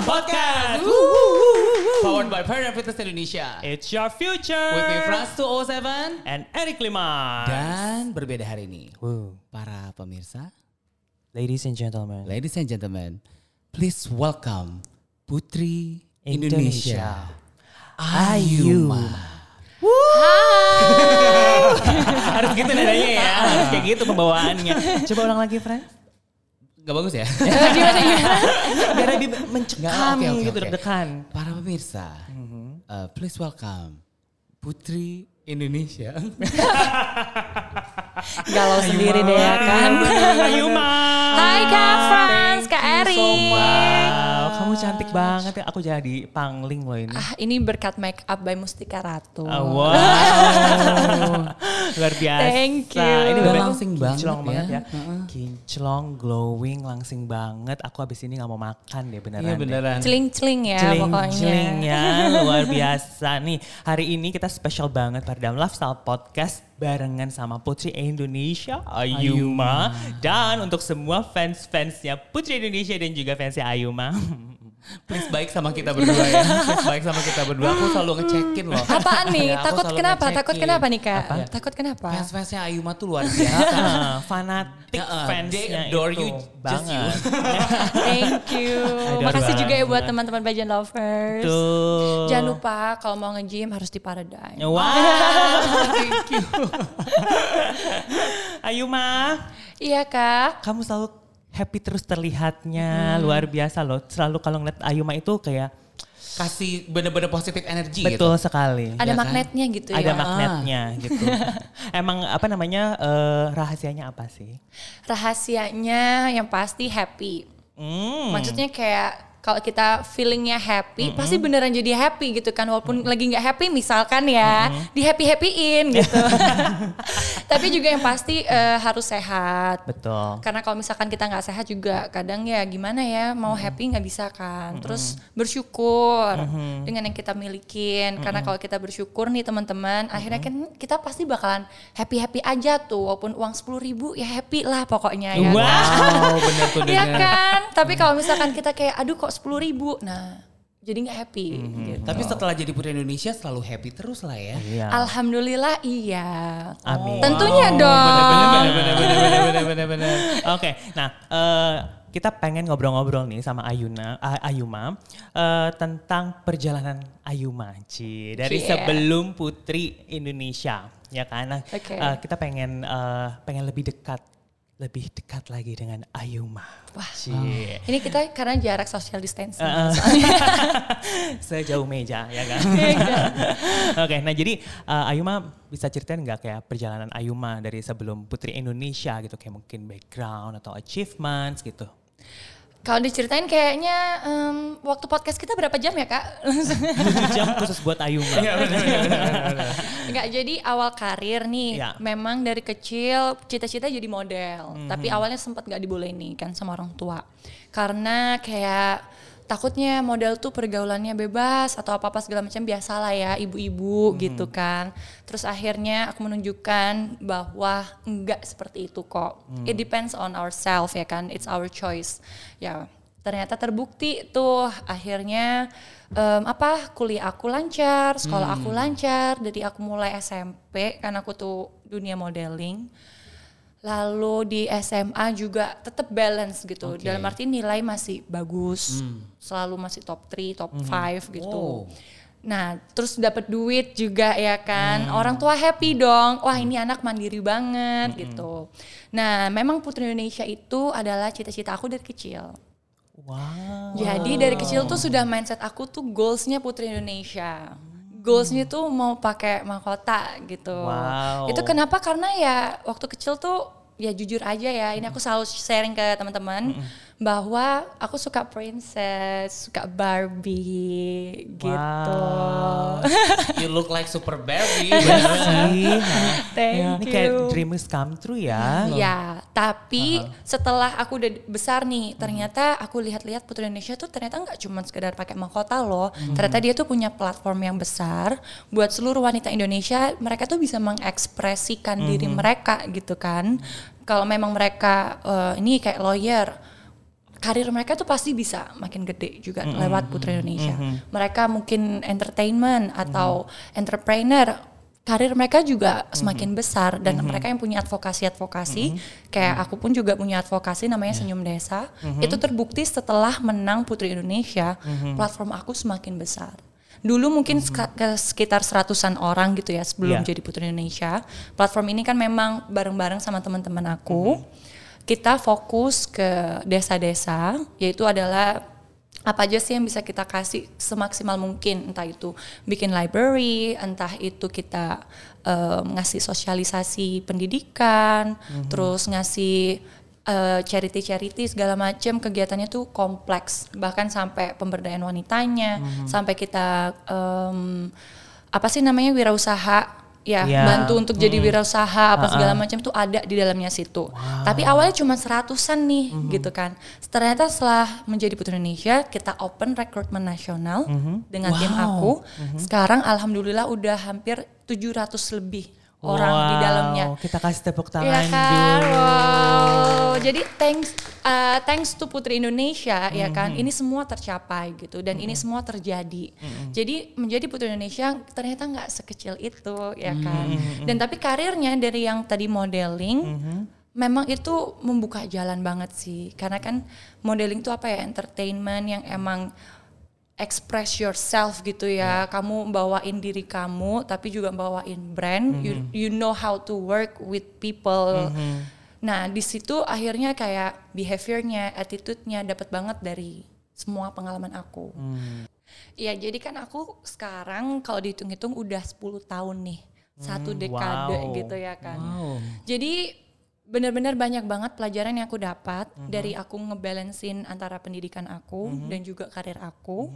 Podcast. Powered by Parent Fitness Indonesia. It's your future. With me Frans 207 and Eric Lima. dan berbeda hari ini. Woo. Para pemirsa, Ladies and gentlemen. ladies and gentlemen, please welcome Putri Indonesia. Ayuma. Harus gitu nadanya ya. Harus kayak gitu pembawaannya. Coba ulang lagi, Friend. Gak bagus ya? Biar lebih mencekam oke, oke, gitu oke. deg-degan. Para pemirsa, uh, please welcome Putri Indonesia. Galau sendiri deh ya kan. Hai Kak Frans, Kak you so Erik. Kamu cantik banget ya. Aku jadi pangling loh ini. Ah, ini berkat make up by Mustika Ratu. Ah, wow. Luar biasa. Thank you. Ini Udah langsing banget kinclong ya. banget ya. Kinclong, glowing, langsing banget. Aku abis ini gak mau makan deh beneran. Iya deh. beneran. Celing-celing ya Celing, pokoknya. celing ya, luar biasa nih. Hari ini kita spesial banget pada dalam Lifestyle Podcast barengan sama Putri Indonesia Ayuma. Dan untuk semua fans-fansnya Putri Indonesia dan juga fansnya Ayuma. Please baik sama kita berdua ya. Please baik sama kita berdua. Aku selalu ngecekin loh. Apaan nih? Ya, aku Takut kenapa? ngecekin. Takut kenapa nih Kak? Apa? Takut kenapa? Fans-fansnya Ayuma tuh luar biasa. Ah, Fanatik uh, fansnya they adore itu you, just you. banget. Thank you. Makasih juga ya banget. buat teman-teman Bajan Lovers. Tuh. Jangan lupa kalau mau nge-gym harus di Paradigm. Wow. Thank you. Ayuma. Iya Kak. kamu selalu happy terus terlihatnya luar biasa loh selalu kalau ngeliat Ayuma itu kayak Kasih bener-bener positif energi betul gitu. sekali Ada Ya kan? magnetnya gitu ada ya. magnetnya gitu emang apa namanya eh, rahasianya apa sih Rahasianya yang pasti happy. Hmm. Maksudnya kayak kalau kita feelingnya happy, pasti beneran jadi happy gitu kan. Walaupun lagi nggak happy misalkan ya, di happy happyin gitu. Tapi juga yang pasti eh, harus sehat. betul Karena kalau misalkan kita nggak sehat juga kadang ya gimana ya mau happy nggak bisa kan. Terus bersyukur dengan yang kita milikin. Karena kalau kita bersyukur nih teman-teman, akhirnya kan kita pasti bakalan happy happy aja tuh. Walaupun uang sepuluh ribu ya happy lah pokoknya ya. Wow. Wow, bener tuh Iya denger. kan? Tapi kalau misalkan kita kayak aduh kok sepuluh ribu, nah jadi nggak happy. gitu. Tapi setelah jadi Putri Indonesia selalu happy terus lah ya. iya Alhamdulillah iya. amin Tentunya dong. Bener bener bener bener bener bener bener. Oke, nah eh, kita pengen ngobrol-ngobrol nih sama Ayuna, Ayuma eh, tentang perjalanan Ayuma, Ci, dari Yeah. sebelum Putri Indonesia, ya kan? Nah, Oke. eh, kita pengen eh, pengen lebih dekat, lebih dekat lagi dengan Ayuma. Wah. Ci. Ini kita karena jarak social distancing. Eh, soalnya. Sejauh meja, ya kan? Oke, nah jadi eh, Ayuma bisa ceritain nggak kayak perjalanan Ayuma dari sebelum Putri Indonesia gitu, kayak mungkin background atau achievements gitu? Kalau diceritain kayaknya em, waktu podcast kita berapa jam ya kak? 7 jam khusus buat Ayuma. Enggak, jadi awal karir nih, Ya. memang dari kecil cita-cita jadi model. Tapi awalnya sempat nggak dibolehin nih kan sama orang tua. Karena kayak takutnya model tuh pergaulannya bebas atau apa-apa segala macam biasalah ya ibu-ibu gitu kan. Terus akhirnya aku menunjukkan bahwa enggak seperti itu kok. It depends on ourselves ya kan, it's our choice. Ya ternyata terbukti tuh akhirnya em, apa kuliah aku lancar sekolah aku lancar dari aku mulai SMP kan aku tuh dunia modeling lalu di SMA juga tetap balance gitu Oke. dalam arti nilai masih bagus selalu masih top 3 top 5 gitu Oh. Nah, terus dapat duit juga ya kan. Orang tua happy dong. Wah, ini anak mandiri banget gitu. Nah, memang Putri Indonesia itu adalah cita-cita aku dari kecil. Wow. Jadi dari kecil tuh sudah mindset aku tuh goalsnya Putri Indonesia. Goalsnya tuh mau pakai mahkota gitu. Wow. Itu kenapa? Karena ya waktu kecil tuh ya jujur aja ya. Ini aku selalu sharing ke teman-teman bahwa aku suka princess, suka Barbie gitu. You look like super Barbie. Bener sih. Thank Ini kayak you. dreamers come true ya. Ya, tapi setelah aku udah besar nih, ternyata aku lihat-lihat Putri Indonesia tuh ternyata nggak cuma sekedar pakai mahkota loh. Ternyata dia tuh punya platform yang besar buat seluruh wanita Indonesia. Mereka tuh bisa mengekspresikan diri mereka gitu kan. Kalau memang mereka eh, ini kayak lawyer, karir mereka tuh pasti bisa makin gede juga lewat Putri Indonesia. Mereka mungkin entertainment atau entrepreneur, karir mereka juga semakin besar dan mereka yang punya advokasi-advokasi, kayak aku pun juga punya advokasi namanya Senyum Desa. Itu terbukti setelah menang Putri Indonesia, platform aku semakin besar. Dulu mungkin seka- ke sekitar seratusan orang gitu ya sebelum Iya. jadi Putri Indonesia. Platform ini kan memang bareng-bareng sama teman-teman aku. Kita fokus ke desa-desa, yaitu adalah apa aja sih yang bisa kita kasih semaksimal mungkin, entah itu bikin library, entah itu kita em, ngasih sosialisasi pendidikan, terus ngasih eh, charity-charity segala macam kegiatannya tuh kompleks bahkan sampai pemberdayaan wanitanya sampai kita em, apa sih namanya wirausaha ya Ya. bantu untuk jadi wirausaha apa segala macam tuh ada di dalamnya situ. Tapi awalnya cuma seratusan nih gitu kan. Ternyata setelah menjadi putri Indonesia kita open recruitment nasional dengan tim aku. Sekarang alhamdulillah udah hampir 700 lebih orang di Wow, dalamnya. Kita kasih tepuk tangan Iya kan, dulu. wow. Jadi thanks, uh, thanks to Putri Indonesia ya kan, ini semua tercapai gitu dan ini semua terjadi. Jadi menjadi Putri Indonesia ternyata nggak sekecil itu ya kan. Dan tapi karirnya dari yang tadi modeling, memang itu membuka jalan banget sih, karena kan modeling itu apa ya? Entertainment yang emang express yourself gitu ya. Kamu bawain diri kamu tapi juga bawain brand. You you know how to work with people. Nah, di situ akhirnya kayak behaviornya, attitude-nya dapat banget dari semua pengalaman aku. Iya, jadi kan aku sekarang kalau dihitung-hitung udah 10 tahun nih. Satu dekade wow. gitu ya kan. Wow. Jadi benar-benar banyak banget pelajaran yang aku dapat Mhm. dari aku ngebalancein antara pendidikan aku Mhm. dan juga karir aku.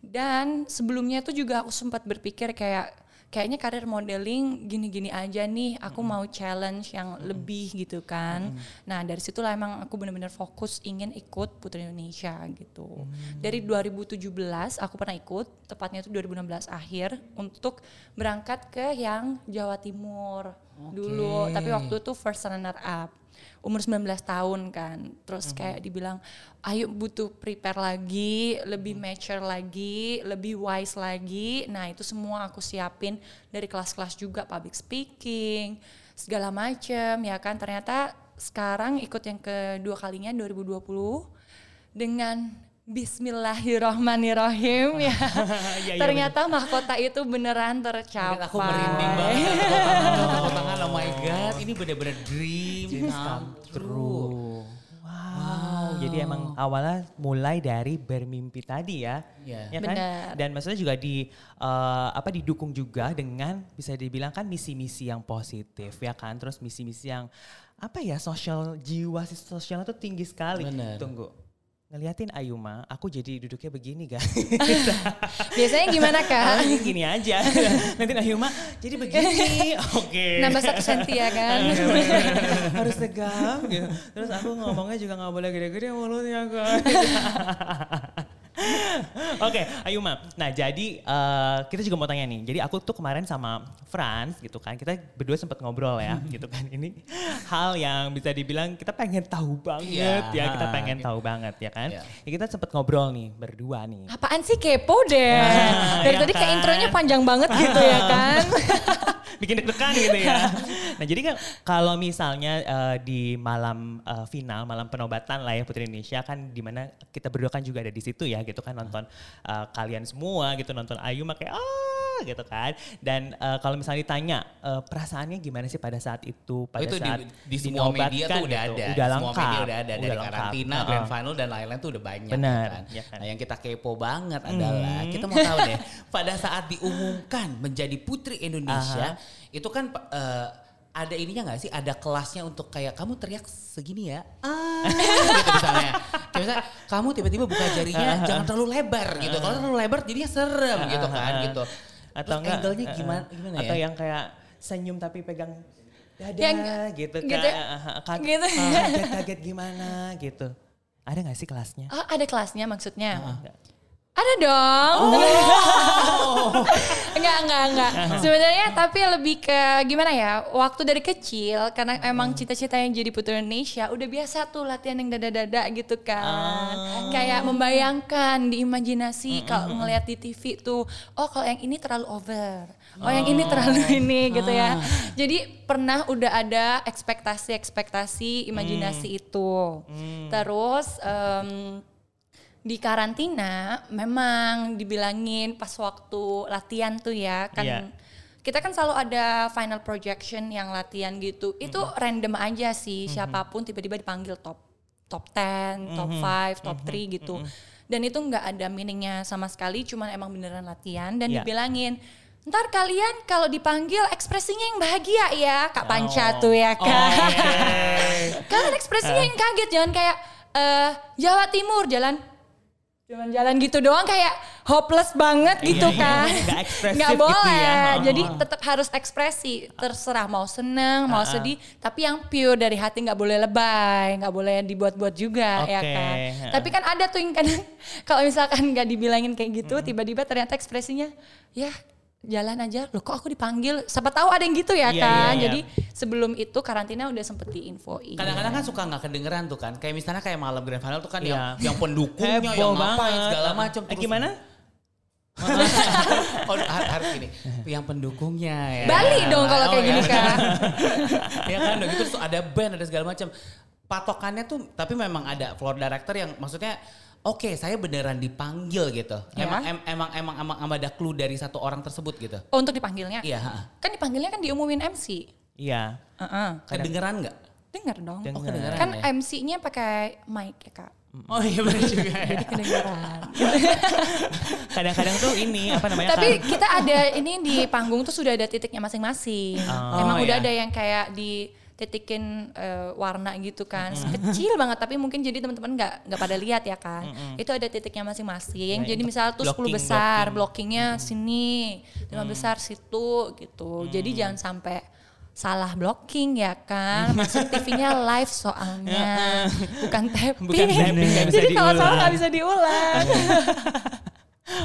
Dan sebelumnya tuh juga aku sempat berpikir kayak kayaknya karir modeling gini-gini aja nih, aku Mhm. mau challenge yang lebih gitu kan. Nah, dari situlah emang aku benar-benar fokus ingin ikut Putri Indonesia gitu. Hmm. Dari 2017 aku pernah ikut, tepatnya itu 2016 akhir untuk berangkat ke yang Jawa Timur dulu, tapi waktu itu first runner up. Umur 19 tahun kan. Terus kayak dibilang, "Ayo butuh prepare lagi, lebih mature lagi, lebih wise lagi." Nah, itu semua aku siapin dari kelas-kelas juga public speaking, segala macem ya kan. Ternyata sekarang ikut yang kedua kalinya 2020 dengan Bismillahirrohmanirrohim ya. Iya, iya, Ternyata mahkota itu beneran tercapai. Aku merinding banget. Tepuk tangan. Oh my god, ini bener-bener dream come true. Wow, jadi emang awalnya mulai dari bermimpi tadi ya, Iya. ya kan? Benar. Dan maksudnya juga di eh, apa didukung juga dengan bisa dibilang kan misi-misi yang positif ya kan, terus misi-misi yang apa ya sosial jiwa si sosialnya tuh tinggi sekali. Benar. Tunggu, ngeliatin Ayuma, aku jadi duduknya begini guys. Biasanya gimana Oh, kak? ini gini aja. Nanti Ayuma jadi begini. Oke. Nambah satu senti ya kan? harus tegak gitu. Terus aku ngomongnya juga nggak boleh gede-gede mulutnya kan. Oke, Ayuma. Nah, jadi eh, kita juga mau tanya nih. Jadi aku tuh kemarin sama Franz gitu kan. Kita berdua sempat ngobrol ya, gitu kan. Ini hal yang bisa dibilang kita pengen tahu banget Iya. ya. Kita pengen tahu banget ya kan. Iya. Ya, kita sempat ngobrol nih berdua nih. Apaan sih kepo deh? Dari ya tadi kayak kan? intronya panjang banget gitu ya kan? bikin deg-degan gitu ya. Nah jadi kan kalau misalnya eh, di malam eh, final, malam penobatan lah ya Putri Indonesia kan di mana kita berdua kan juga ada di situ ya gitu kan nonton eh, kalian semua gitu nonton Ayu kayak ah gitu kan. Dan eh, kalau misalnya ditanya eh, perasaannya gimana sih pada saat itu, pada itu di, saat di semua media tuh udah gitu. ada. Udah lengkap. Semua media udah ada dari Udah lengkap. karantina, Heeh. grand final dan lain-lain tuh udah banyak. Benar, Kan? ya kan. Nah yang kita kepo banget adalah kita mau tahu deh pada saat diumumkan menjadi Putri Indonesia itu kan eh, ada ininya nggak sih? Ada kelasnya untuk kayak kamu teriak segini ya, ah gitu misalnya. Kayak misalnya kamu tiba-tiba buka jarinya jangan terlalu lebar gitu. Kalau terlalu lebar jadinya serem gitu kan gitu. Atau Terus enggak angle-nya eh, gimana, eh, gimana Atau ya? yang kayak senyum tapi pegang dada Yang- gitu kan. gitu. Kaget, Gitu. kaget-kaget gimana gitu. Ada gak sih kelasnya? Oh, ada kelasnya maksudnya? Ada dong. Oh. enggak, enggak. enggak. Sebenarnya tapi lebih ke gimana ya? Waktu dari kecil karena emang cita-cita yang jadi putri Indonesia udah biasa tuh latihan yang dada-dada gitu kan. Kayak membayangkan di imajinasi kalau ngeliat di TV tuh, oh kalau yang ini terlalu over. Oh, yang ini terlalu ini gitu ya. Jadi pernah udah ada ekspektasi-ekspektasi imajinasi itu. Terus em, di karantina memang dibilangin pas waktu latihan tuh ya kan Iya. kita kan selalu ada final projection yang latihan gitu. Itu random aja sih siapa pun tiba-tiba dipanggil top top 10, top 5, top 3 gitu. Dan itu nggak ada meaningnya sama sekali cuman emang beneran latihan. Dan Iya. dibilangin ntar kalian kalau dipanggil ekspresinya yang bahagia ya kak Panca Oh. tuh ya kan Oke. kalian ekspresinya yang kaget jangan kayak eh Jawa Timur jalan jalan-jalan gitu doang kayak hopeless banget gitu Iya, iya. kan Nggak ekspresif nggak gitu boleh ya. Oh. jadi tetap harus ekspresi terserah mau seneng mau sedih tapi yang pure dari hati nggak boleh lebay nggak boleh dibuat-buat juga ya Oke, kan tapi kan ada tuh yang kadang kalau misalkan nggak dibilangin kayak gitu tiba-tiba ternyata ekspresinya ya jalan aja loh kok aku dipanggil siapa tahu ada yang gitu ya Iya, kan iya, iya. jadi sebelum itu karantina udah sempet diinfoin Kadang-kadang kan suka nggak kedengeran tuh kan. Kayak misalnya kayak malam grand final tuh kan Iya. yang yang pendukungnya yang ngapain segala macam. Eh, Terus- gimana? oh, har- harus gini. Yang pendukungnya ya. Bali dong kalau kayak gini ya. kan ya kan udah gitu terus ada band ada segala macam. Patokannya tuh tapi memang ada floor director yang maksudnya Oke, saya beneran dipanggil gitu. Ya. Emang em- emang emang emang emang ada clue dari satu orang tersebut gitu. Oh, untuk dipanggilnya Iya, ha. kan dipanggilnya kan diumumin MC Iya. Heeh. kedengeran nggak? Dengar dong. Dengar. Oh, kedengeran Kan ya. MC-nya pakai mic ya kak. Oh iya benar juga ya. Jadi kedengaran. Kadang-kadang tuh ini apa namanya? Tapi kan- kita ada ini di panggung tuh sudah ada titiknya masing-masing. Oh, Emang udah iya. ada yang kayak dititikin eh, warna gitu kan. Kecil banget tapi mungkin jadi teman-teman nggak nggak pada lihat ya kan. Itu ada titiknya masing-masing. Ya, jadi misalnya tuh 10 blocking, besar, blocking. blockingnya sini, 5 besar situ gitu. Jadi jangan sampai salah blocking ya kan. Masuk TV-nya live soalnya. Bukan tapping, Bukan tapping, jadi kalau salah nggak bisa diulang.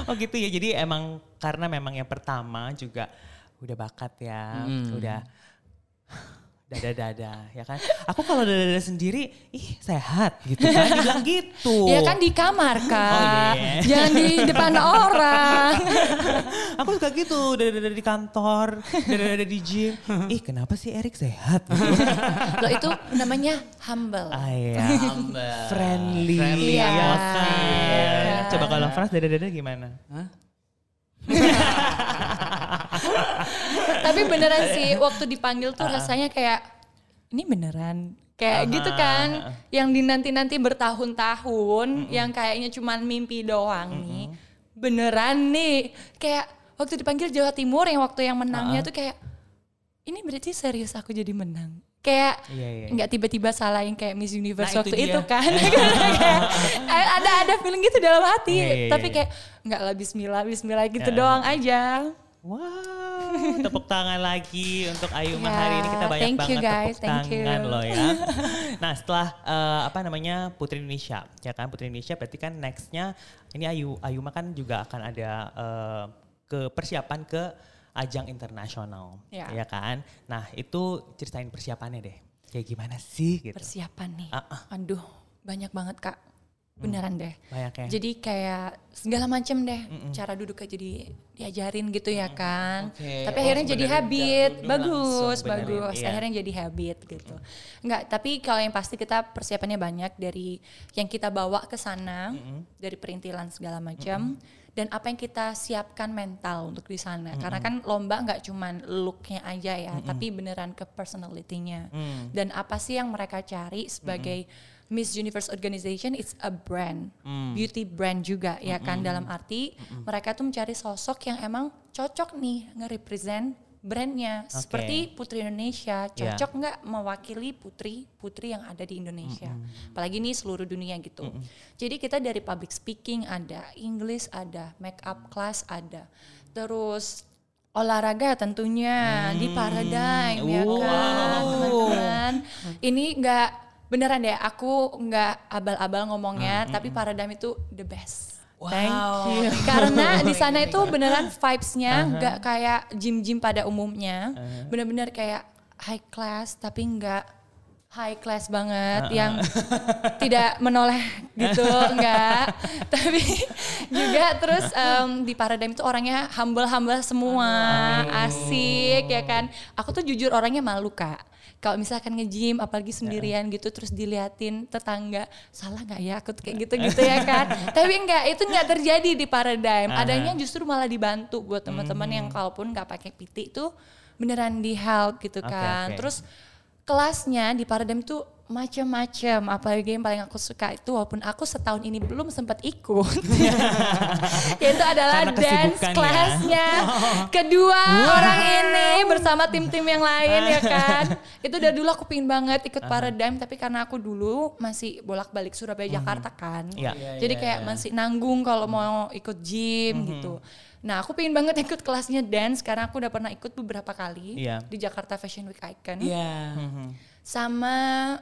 Oh gitu ya. Jadi emang karena memang yang pertama juga udah bakat ya, udah dada-dada ya kan. Aku kalau dada-dada sendiri, ih sehat gitu kan, dibilang gitu. Ya kan di kamar kak, iya. jangan di depan orang. Aku suka gitu, dada-dada di kantor, dada-dada di gym. Ih kenapa sih Erik sehat? Gitu. Loh itu namanya humble. ah ya, Humble. friendly, Friendly, ya iya. kan. Iya. Coba kalau Frans dada-dada gimana? Hah? Tapi beneran sih waktu dipanggil tuh rasanya kayak ini beneran? Kayak gitu kan yang dinanti-nanti bertahun-tahun yang kayaknya cuman mimpi doang nih. Beneran nih. Kayak waktu dipanggil Jawa Timur yang waktu yang menangnya tuh kayak ini berarti serius aku jadi menang. Kayak Iya, iya. nggak tiba-tiba salah yang kayak Miss Universe Nah, waktu itu itu, kan. Kayak, ada ada feeling gitu dalam hati. Iya, iya, tapi iya. kayak nggak lah Bismillah Bismillah gitu doang aja Wow, tepuk tangan lagi untuk Ayuma Ya, hari ini kita banyak thank you, banget guys, tepuk thank you. tangan loh ya. Nah setelah eh, apa namanya Putri Indonesia, ya kan Putri Indonesia berarti kan nextnya ini Ayu Ayuma kan juga akan ada eh, ke persiapan ke ajang internasional, Ya. ya kan. Nah itu ceritain persiapannya deh, kayak gimana sih gitu. persiapan nih. Ah, ah. Aduh, banyak banget kak. Beneran deh. Banyak ya. Jadi kayak segala macem deh cara duduknya jadi diajarin gitu ya kan. Oke. Tapi Oh, akhirnya jadi habit. Bagus, bagus. iya. Akhirnya jadi habit gitu. Enggak, tapi kalau yang pasti kita persiapannya banyak dari yang kita bawa ke sana, dari perintilan segala macam. Dan apa yang kita siapkan mental untuk di sana. Karena kan lomba nggak cuman looknya aja ya, tapi beneran ke personality-nya. Mm. Dan apa sih yang mereka cari sebagai Miss Universe Organization it's a brand, beauty brand juga ya kan dalam arti mereka tuh mencari sosok yang emang cocok nih nge-represent brandnya. Seperti Putri Indonesia cocok nggak mewakili putri putri yang ada di Indonesia? Apalagi nih seluruh dunia gitu. Jadi kita dari public speaking ada English ada make up class ada. Terus olahraga tentunya di Paradigm ya kan teman-teman. Ini nggak beneran deh aku nggak abal-abal ngomongnya tapi Paradigm itu the best. Thank you. Karena di sana itu beneran vibes-nya nggak kayak gym-gym pada umumnya. Bener-bener kayak high class tapi nggak high class banget yang tidak menoleh gitu enggak tapi juga terus em, di Paradigm itu orangnya humble-humble semua. Asik ya kan? Aku tuh jujur orangnya malu kak kalau misalkan nge-gym apalagi sendirian gitu terus diliatin tetangga salah nggak ya? Aku kayak gitu gitu ya kan? Tapi enggak itu nggak terjadi di Paradigm. Adanya justru malah dibantu buat teman-teman yang kalaupun nggak pakai PT itu beneran di help gitu Oke, kan. oke. terus kelasnya di Paradigm tuh macam-macam. Apalagi yang paling aku suka itu walaupun aku setahun ini belum sempat ikut. Yaitu adalah dance kesibukan ya. kelasnya kedua orang ini bersama tim-tim yang lain ya kan? Itu dari dulu aku pingin banget ikut Paradigm tapi karena aku dulu masih bolak-balik Surabaya Jakarta kan. Iya. jadi kayak masih nanggung kalau mau ikut gym gitu. Nah aku pengen banget ikut kelasnya dance karena aku udah pernah ikut beberapa kali Iya. di Jakarta Fashion Week Icon. Iya. Sama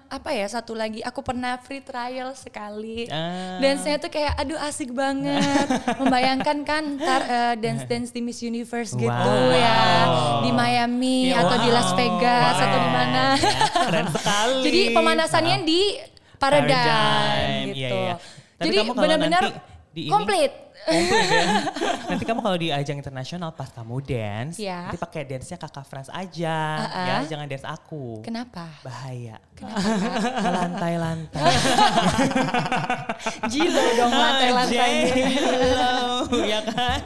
apa ya satu lagi aku pernah free trial sekali. Ah. Dance-nya tuh kayak aduh asik banget. Membayangkan kan ntar eh, dance-dance di Miss Universe gitu Wow. ya. Di Miami Ya, atau di Las wow. Vegas atau di mana. Keren sekali. Jadi pemanasannya di Paradigm, Paradigm, gitu. iya, iya. Tapi Jadi benar-benar di ini- komplit. Ya. Nanti kamu kalau di ajang internasional pas kamu dance, Iya. nanti pakai dance-nya kakak Frans aja, Uh-uh. ya jangan dance aku. Kenapa? Bahaya. Kenapa? Lantai-lantai. Gila dong lantai-lantainya. Jello, ya kan?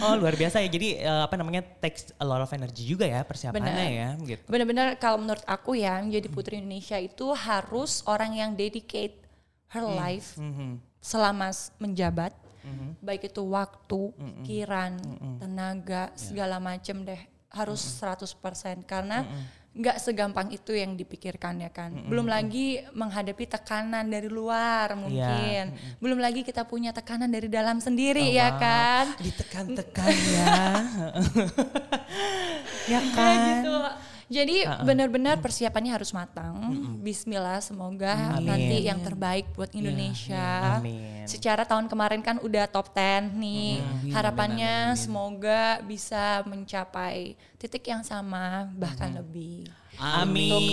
oh luar biasa ya. Jadi eh, apa namanya takes a lot of energy juga ya persiapannya Benar. ya, gitu. Benar-benar kalau menurut aku ya menjadi putri Indonesia itu harus orang yang dedicate her life Mhm. Selama menjabat. Baik itu waktu, pikiran, tenaga, segala macem deh. Harus 100% karena nggak segampang itu yang dipikirkan ya kan. Belum lagi menghadapi tekanan dari luar mungkin. Belum lagi kita punya tekanan dari dalam sendiri ya kan. Ditekan-tekan ya. ya kan? gitu. Jadi benar-benar persiapannya harus matang. Bismillah, semoga Amin. nanti yang terbaik buat Indonesia. Amin. Secara tahun kemarin kan udah top 10 nih. Harapannya semoga bisa mencapai titik yang sama bahkan lebih. Amin. Untuk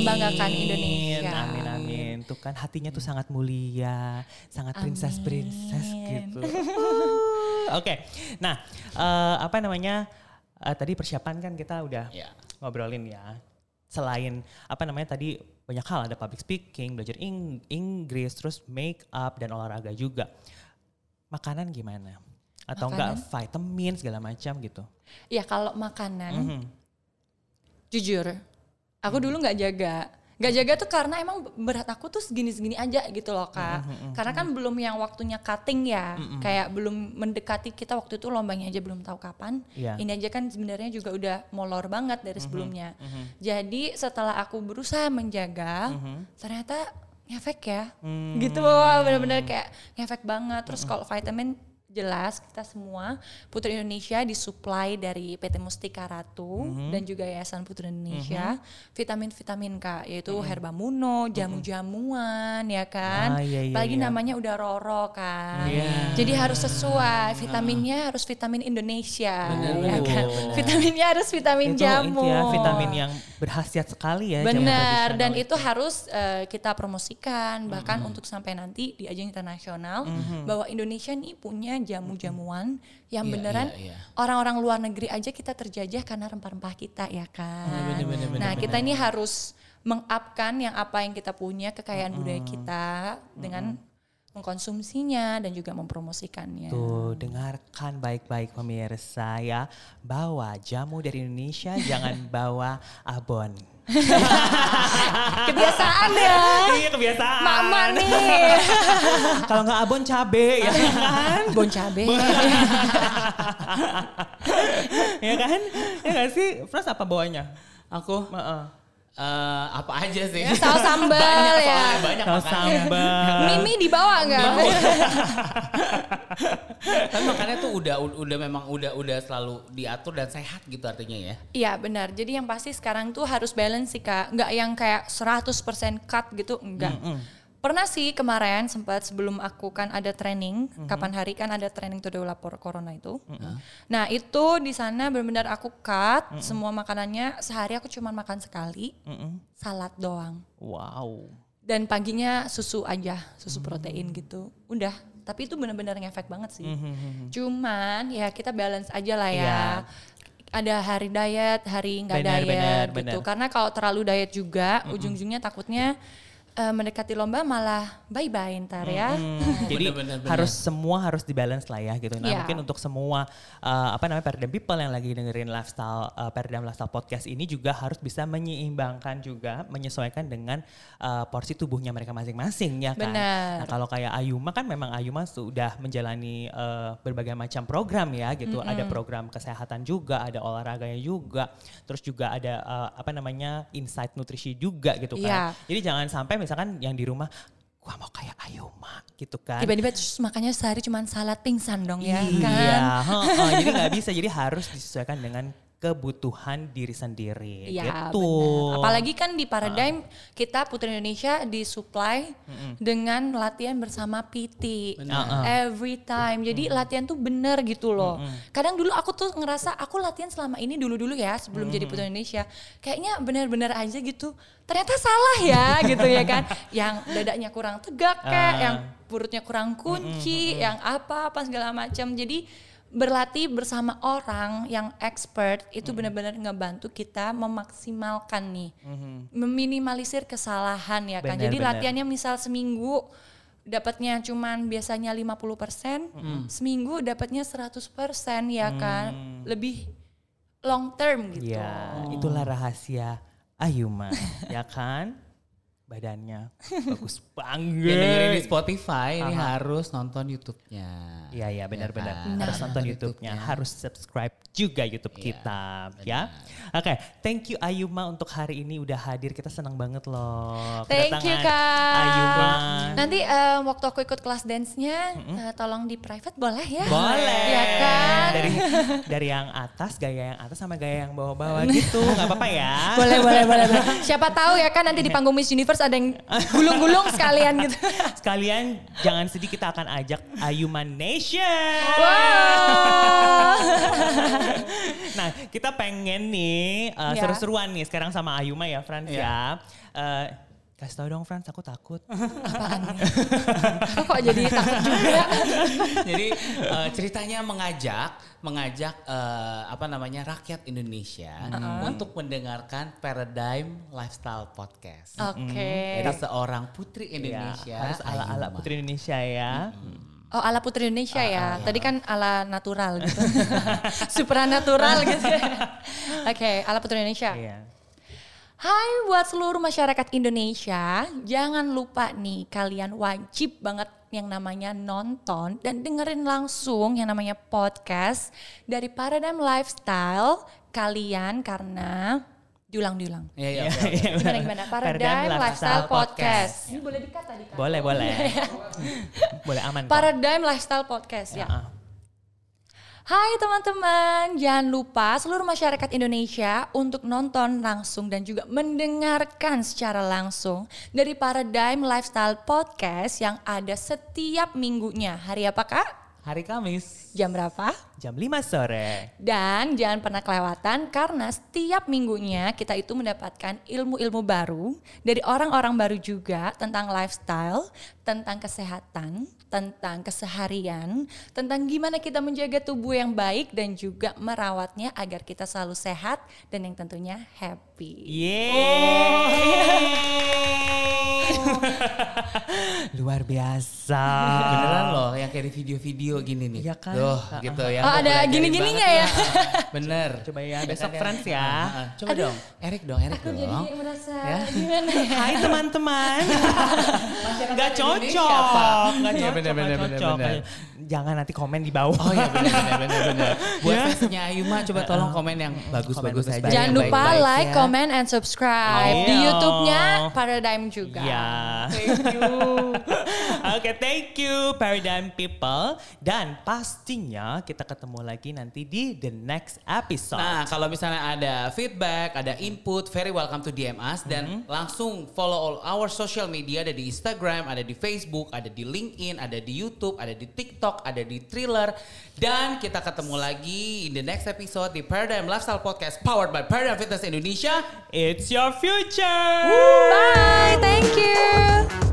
membanggakan Indonesia. Amin amin. Tuh kan hatinya tuh sangat mulia, sangat princess princess gitu. Oke. Nah, eh, apa namanya? eh, tadi persiapan kan kita udah Ya. Ngobrolin ya. Selain apa namanya tadi banyak hal ada public speaking, belajar Ing- Inggris, terus make up dan olahraga juga. Makanan gimana? Atau enggak vitamin segala macam gitu. Ya kalau makanan, Mhm. jujur, aku dulu nggak jaga. Nggak jaga tuh karena emang berat aku tuh segini-segini aja gitu loh kak. Karena kan belum yang waktunya cutting ya, kayak belum mendekati kita waktu itu lombanya aja belum tahu kapan. Iya. Ini aja kan sebenarnya juga udah molor banget dari sebelumnya. Jadi setelah aku berusaha menjaga, ternyata ngefek ya, gitu bener-bener kayak ngefek banget. Terus kalau vitamin jelas kita semua Putri Indonesia disuplai dari PT Mustika Ratu dan juga Yayasan Putri Indonesia vitamin-vitamin kak yaitu herbamuno, jamu-jamuan ya kan, Ah, iya, iya, apalagi iya. namanya udah Roro kan, Iya. jadi harus sesuai vitaminnya harus vitamin Indonesia ya Bener. kan, vitaminnya harus vitamin Itu jamu, inti ya, vitamin yang berkhasiat sekali ya. Benar, dan itu. harus eh, kita promosikan bahkan untuk sampai nanti di ajang internasional bahwa Indonesia nih punya jamu-jamuan yang Iya, beneran iya, iya. orang-orang luar negeri aja kita terjajah karena rempah-rempah kita ya kan. bener, bener, nah bener, kita ini harus mengupkan yang apa yang kita punya kekayaan budaya kita dengan mengkonsumsinya dan juga mempromosikannya. Tuh, dengarkan baik-baik pemirsa ya. Bawa jamu dari Indonesia, jangan bawa abon. Kebiasaan ya. Iya kebiasaan. Mama nih. Kalau nggak abon cabe ya kan? Bon cabe. ya kan? Ya nggak sih? Frans apa bawanya? Aku Heeh. Eh, apa aja sih? Saus sambal banyak ya. banyak Saus sambal. Mimi dibawa nggak? Tapi makannya tuh udah udah memang udah udah selalu diatur dan sehat gitu artinya ya. Iya benar. Jadi yang pasti sekarang tuh harus balance sih kak. Nggak yang kayak 100% cut gitu, enggak. Pernah sih kemarin sempat sebelum aku kan ada training, kapan hari kan ada training to lapor corona itu. Nah itu di sana benar-benar aku cut semua makanannya sehari aku cuma makan sekali, salad doang. Wow. Dan paginya susu aja, susu protein gitu. Udah, tapi itu benar-benar ngefek banget sih. Cuman ya kita balance aja lah ya. Iya. Ada hari diet, hari nggak diet benar, gitu. benar. Karena kalau terlalu diet juga, ujung-ujungnya takutnya eh, mendekati lomba malah bye-bye ntar ya. Hmm, jadi Benar, benar, benar. harus semua harus dibalance lah ya gitu. Nah Iya. mungkin untuk semua uh, apa namanya paradigm people yang lagi dengerin lifestyle uh, paradigm lifestyle podcast ini juga harus bisa menyeimbangkan juga menyesuaikan dengan uh, porsi tubuhnya mereka masing-masing ya kan. Nah kalau kayak Ayuma kan memang Ayuma sudah menjalani uh, berbagai macam program ya gitu. Ada program kesehatan juga, ada olahraganya juga, terus juga ada uh, apa namanya insight nutrisi juga gitu kan. Iya. Jadi jangan sampai misalkan yang di rumah gua mau kayak Ayuma gitu kan. Tiba-tiba terus makannya sehari cuma salad pingsan dong ya Iya, kan. heeh, jadi nggak bisa. Jadi harus disesuaikan dengan kebutuhan diri sendiri. Iya gitu. benar. Apalagi kan di Paradigm kita Putri Indonesia disuplai dengan latihan bersama PT every time. Jadi latihan tuh bener gitu loh. Kadang dulu aku tuh ngerasa aku latihan selama ini dulu-dulu ya sebelum jadi Putri Indonesia. Kayaknya bener-bener aja gitu. Ternyata salah ya gitu ya kan. Yang dadanya kurang tegak kayak, Ah. yang perutnya kurang kunci, yang apa-apa segala macam. Jadi berlatih bersama orang yang expert itu benar-benar ngebantu kita memaksimalkan nih, meminimalisir kesalahan ya kan. Jadi benar. latihannya misal seminggu dapatnya cuman biasanya 50%, seminggu dapatnya 100% ya kan. Lebih long term gitu. Ya, itulah rahasia Ayuma, ya kan? Badannya bagus banget. Yang dengerin di Spotify ini harus nonton YouTube-nya. Iya iya benar-benar kan? harus nonton Nonton YouTube-nya, harus subscribe juga YouTube Iya, kita ya. Oke, thank you Ayuma untuk hari ini udah hadir. Kita senang banget loh. Thank you kak. Ayuma. Nanti eh, waktu aku ikut kelas dance-nya, eh, tolong di private boleh ya? Boleh. Ya kan? Dari dari yang atas gaya yang atas sama gaya yang bawah-bawah gitu, nggak apa-apa ya. boleh, boleh, boleh, boleh. Siapa tahu ya kan nanti di panggung Miss Universe ada yang gulung-gulung sekalian gitu. Sekalian jangan sedih kita akan ajak Ayuma Nation. Wow. nah, kita pengen nih uh, Ya. seru-seruan nih sekarang sama Ayuma ya, Frans Iya. ya. Uh, kasih tau dong Frans, aku takut. Aku kok jadi takut juga. Jadi eh, ceritanya mengajak mengajak eh, apa namanya rakyat Indonesia untuk mendengarkan Paradigm Lifestyle Podcast. Oke. Jadi seorang putri Indonesia Ya, harus ala-ala Ayuma. Putri Indonesia ya. Oh ala Putri Indonesia ya. Tadi kan ala natural gitu. Supranatural gitu. Oke, ala Putri Indonesia. Iya. Hai buat seluruh masyarakat Indonesia, jangan lupa nih kalian wajib banget yang namanya nonton dan dengerin langsung yang namanya podcast dari Paradigm Lifestyle kalian karena diulang-diulang. Iya, iya. Iya, iya, Gimana gimana? Paradigm Paradigm Lifestyle Podcast. Podcast. Ini boleh dikat tadi kan? Boleh, boleh. boleh aman. Paradigm Lifestyle Podcast ya. Ah. Hai teman-teman, jangan lupa seluruh masyarakat Indonesia untuk nonton langsung dan juga mendengarkan secara langsung dari Paradigm Lifestyle Podcast yang ada setiap minggunya. Hari apa kak? Hari Kamis. Jam berapa? Jam 5 sore. Dan jangan pernah kelewatan karena setiap minggunya kita itu mendapatkan ilmu-ilmu baru dari orang-orang baru juga tentang lifestyle, tentang kesehatan, tentang keseharian, tentang gimana kita menjaga tubuh yang baik dan juga merawatnya agar kita selalu sehat dan yang tentunya happy. Yeay. Luar biasa. Beneran loh yang kayak di video-video gini nih. Iya kan? Tuh gitu ya. Ada gini-gininya ya? Bener. Coba ya besok Bener Frans ya. Ah, ah. Coba dong. Erik dong, Erik Aku dong. jadi merasa Ya. gimana ya? Hai teman-teman. Gak cocok. Gak Iya, cocok. bener, bener, nggak bener, cocok. bener. Jangan nanti komen di bawah. Oh iya benar benar benar benar. Buat Ya. fansnya Ayuma coba tolong komen yang bagus-bagus aja. Jangan lupa baik-baik like, ya. comment, and subscribe di Iya. YouTube-nya Paradigm juga. Iya. Thank you. Oke, thank you Paradigm People. Dan pastinya kita ketemu lagi nanti di the next episode. Nah, kalau misalnya ada feedback, ada input, very welcome to DM us dan langsung follow all our social media ada di Instagram, ada di Facebook, ada di LinkedIn, ada di YouTube, ada di TikTok, ada di Thriller dan kita ketemu lagi in the next episode di Paradigm Lifestyle Podcast powered by Paradigm Fitness Indonesia. It's your future. Bye, thank you.